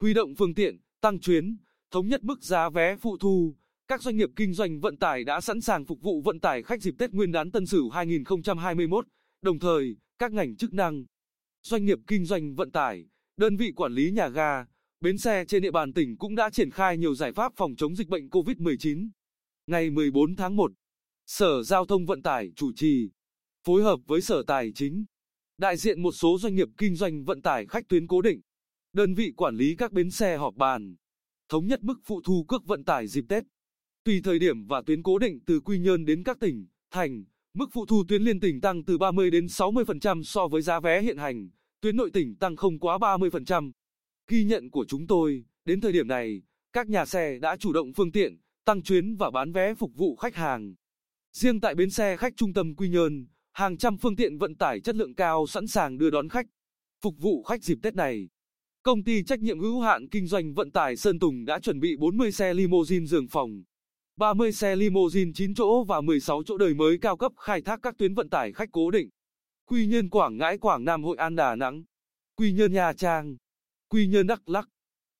huy động phương tiện, tăng chuyến, thống nhất mức giá vé phụ thu. Các doanh nghiệp kinh doanh vận tải đã sẵn sàng phục vụ vận tải khách dịp Tết Nguyên đán Tân Sửu 2021, đồng thời, các ngành chức năng, doanh nghiệp kinh doanh vận tải, đơn vị quản lý nhà ga, bến xe trên địa bàn tỉnh cũng đã triển khai nhiều giải pháp phòng chống dịch bệnh COVID-19. Ngày 14 tháng 1, Sở Giao thông Vận tải chủ trì, phối hợp với Sở Tài chính, đại diện một số doanh nghiệp kinh doanh vận tải khách tuyến cố định, đơn vị quản lý các bến xe họp bàn, thống nhất mức phụ thu cước vận tải dịp Tết. Tùy thời điểm và tuyến cố định từ Quy Nhơn đến các tỉnh, thành, mức phụ thu tuyến liên tỉnh tăng từ 30 đến 60% so với giá vé hiện hành, tuyến nội tỉnh tăng không quá 30%. Ghi nhận của chúng tôi, đến thời điểm này, các nhà xe đã chủ động phương tiện, tăng chuyến và bán vé phục vụ khách hàng. Riêng tại bến xe khách trung tâm Quy Nhơn, hàng trăm phương tiện vận tải chất lượng cao sẵn sàng đưa đón khách, phục vụ khách dịp Tết này. Công ty trách nhiệm hữu hạn kinh doanh vận tải Sơn Tùng đã chuẩn bị 40 xe limousine giường phòng, 30 xe limousine 9 chỗ và 16 chỗ đời mới cao cấp khai thác các tuyến vận tải khách cố định. Quy Nhơn Quảng Ngãi Quảng Nam Hội An Đà Nẵng, Quy Nhơn Nha Trang, Quy Nhơn Đắk Lắk.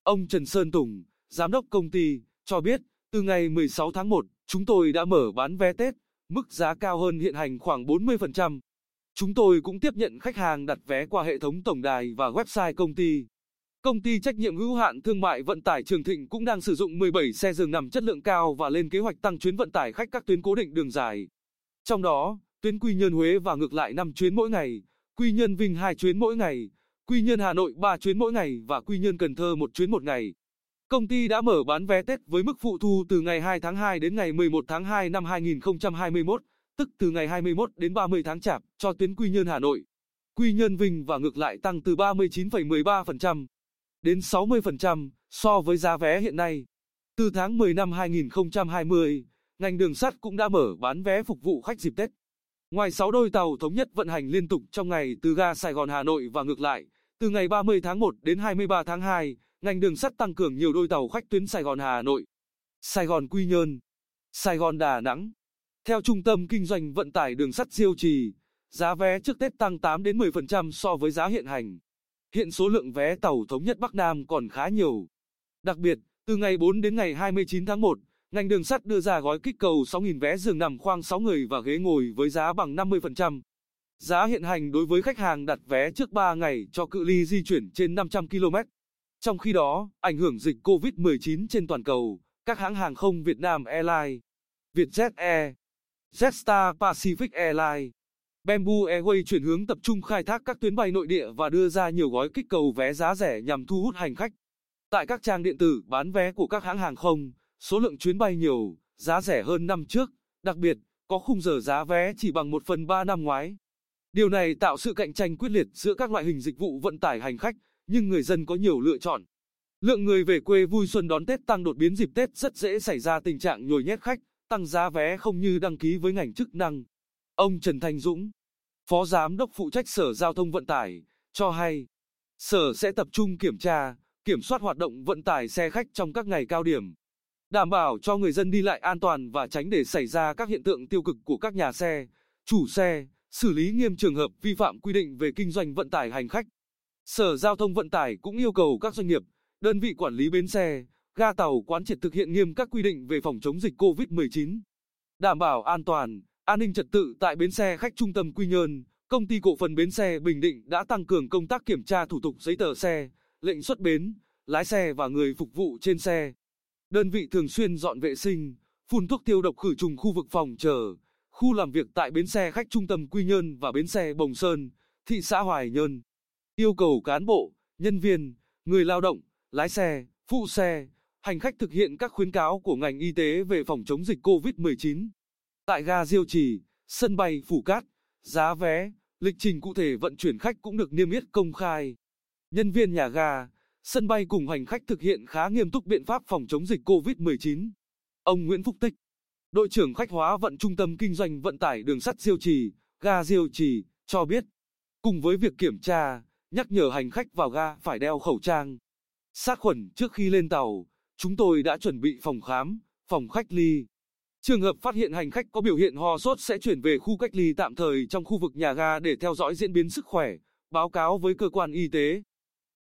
Ông Trần Sơn Tùng, giám đốc công ty, cho biết, từ ngày 16 tháng 1, chúng tôi đã mở bán vé Tết, mức giá cao hơn hiện hành khoảng 40%. Chúng tôi cũng tiếp nhận khách hàng đặt vé qua hệ thống tổng đài và website công ty. Công ty trách nhiệm hữu hạn thương mại vận tải Trường Thịnh cũng đang sử dụng 17 xe giường nằm chất lượng cao và lên kế hoạch tăng chuyến vận tải khách các tuyến cố định đường dài. Trong đó, tuyến Quy Nhơn Huế và ngược lại 5 chuyến mỗi ngày, Quy Nhơn Vinh 2 chuyến mỗi ngày, Quy Nhơn Hà Nội 3 chuyến mỗi ngày và Quy Nhơn Cần Thơ 1 chuyến một ngày. Công ty đã mở bán vé Tết với mức phụ thu từ ngày 2 tháng 2 đến ngày 11 tháng 2 năm 2021, tức từ ngày 21 đến 30 tháng Chạp cho tuyến Quy Nhơn Hà Nội. Quy Nhơn Vinh và ngược lại tăng từ 39,13% đến 60% so với giá vé hiện nay. Từ tháng 10 năm 2020, ngành đường sắt cũng đã mở bán vé phục vụ khách dịp Tết. Ngoài 6 đôi tàu thống nhất vận hành liên tục trong ngày từ ga Sài Gòn Hà Nội và ngược lại, từ ngày 30 tháng 1 đến 23 tháng 2, ngành đường sắt tăng cường nhiều đôi tàu khách tuyến Sài Gòn Hà Nội, Sài Gòn Quy Nhơn, Sài Gòn Đà Nẵng. Theo Trung tâm Kinh doanh Vận tải Đường sắt Diêu Trì, giá vé trước Tết tăng 8 đến 10% so với giá hiện hành. Hiện số lượng vé tàu thống nhất Bắc Nam còn khá nhiều. Đặc biệt, từ ngày 4 đến ngày 29 tháng 1, ngành đường sắt đưa ra gói kích cầu 6.000 vé giường nằm khoang 6 người và ghế ngồi với giá bằng 50%. Giá hiện hành đối với khách hàng đặt vé trước 3 ngày cho cự ly di chuyển trên 500 km. Trong khi đó, ảnh hưởng dịch COVID-19 trên toàn cầu, các hãng hàng không Việt Nam Airlines, Vietjet Air, Jetstar Pacific Airlines, Bamboo Airways chuyển hướng tập trung khai thác các tuyến bay nội địa và đưa ra nhiều gói kích cầu vé giá rẻ nhằm thu hút hành khách. Tại các trang điện tử bán vé của các hãng hàng không, số lượng chuyến bay nhiều, giá rẻ hơn năm trước, đặc biệt, có khung giờ giá vé chỉ bằng 1 phần 3 năm ngoái. Điều này tạo sự cạnh tranh quyết liệt giữa các loại hình dịch vụ vận tải hành khách, nhưng người dân có nhiều lựa chọn. Lượng người về quê vui xuân đón Tết tăng đột biến dịp Tết rất dễ xảy ra tình trạng nhồi nhét khách, tăng giá vé không như đăng ký với ngành chức năng. Ông Trần Thanh Dũng, Phó Giám đốc phụ trách Sở Giao thông Vận tải, cho hay, Sở sẽ tập trung kiểm tra, kiểm soát hoạt động vận tải xe khách trong các ngày cao điểm, đảm bảo cho người dân đi lại an toàn và tránh để xảy ra các hiện tượng tiêu cực của các nhà xe, chủ xe, xử lý nghiêm trường hợp vi phạm quy định về kinh doanh vận tải hành khách. Sở Giao thông Vận tải cũng yêu cầu các doanh nghiệp, đơn vị quản lý bến xe, ga tàu quán triệt thực hiện nghiêm các quy định về phòng chống dịch COVID-19, đảm bảo an toàn, an ninh trật tự tại bến xe khách trung tâm Quy Nhơn. Công ty cổ phần bến xe Bình Định đã tăng cường công tác kiểm tra thủ tục giấy tờ xe, lệnh xuất bến, lái xe và người phục vụ trên xe. Đơn vị thường xuyên dọn vệ sinh, phun thuốc tiêu độc khử trùng khu vực phòng chờ, khu làm việc tại bến xe khách trung tâm Quy Nhơn và bến xe Bồng Sơn, thị xã Hoài Nhơn. Yêu cầu cán bộ, nhân viên, người lao động, lái xe, phụ xe, hành khách thực hiện các khuyến cáo của ngành y tế về phòng chống dịch COVID-19. Tại ga Diêu Trì, sân bay Phủ Cát, giá vé, lịch trình cụ thể vận chuyển khách cũng được niêm yết công khai. Nhân viên nhà ga, sân bay cùng hành khách thực hiện khá nghiêm túc biện pháp phòng chống dịch COVID-19. Ông Nguyễn Phúc Tích, đội trưởng khách hóa vận trung tâm kinh doanh vận tải đường sắt Diêu Trì, ga Diêu Trì, cho biết, cùng với việc kiểm tra, nhắc nhở hành khách vào ga phải đeo khẩu trang, sát khuẩn trước khi lên tàu, chúng tôi đã chuẩn bị phòng khám, phòng khách ly. Trường hợp phát hiện hành khách có biểu hiện ho sốt sẽ chuyển về khu cách ly tạm thời trong khu vực nhà ga để theo dõi diễn biến sức khỏe, báo cáo với cơ quan y tế.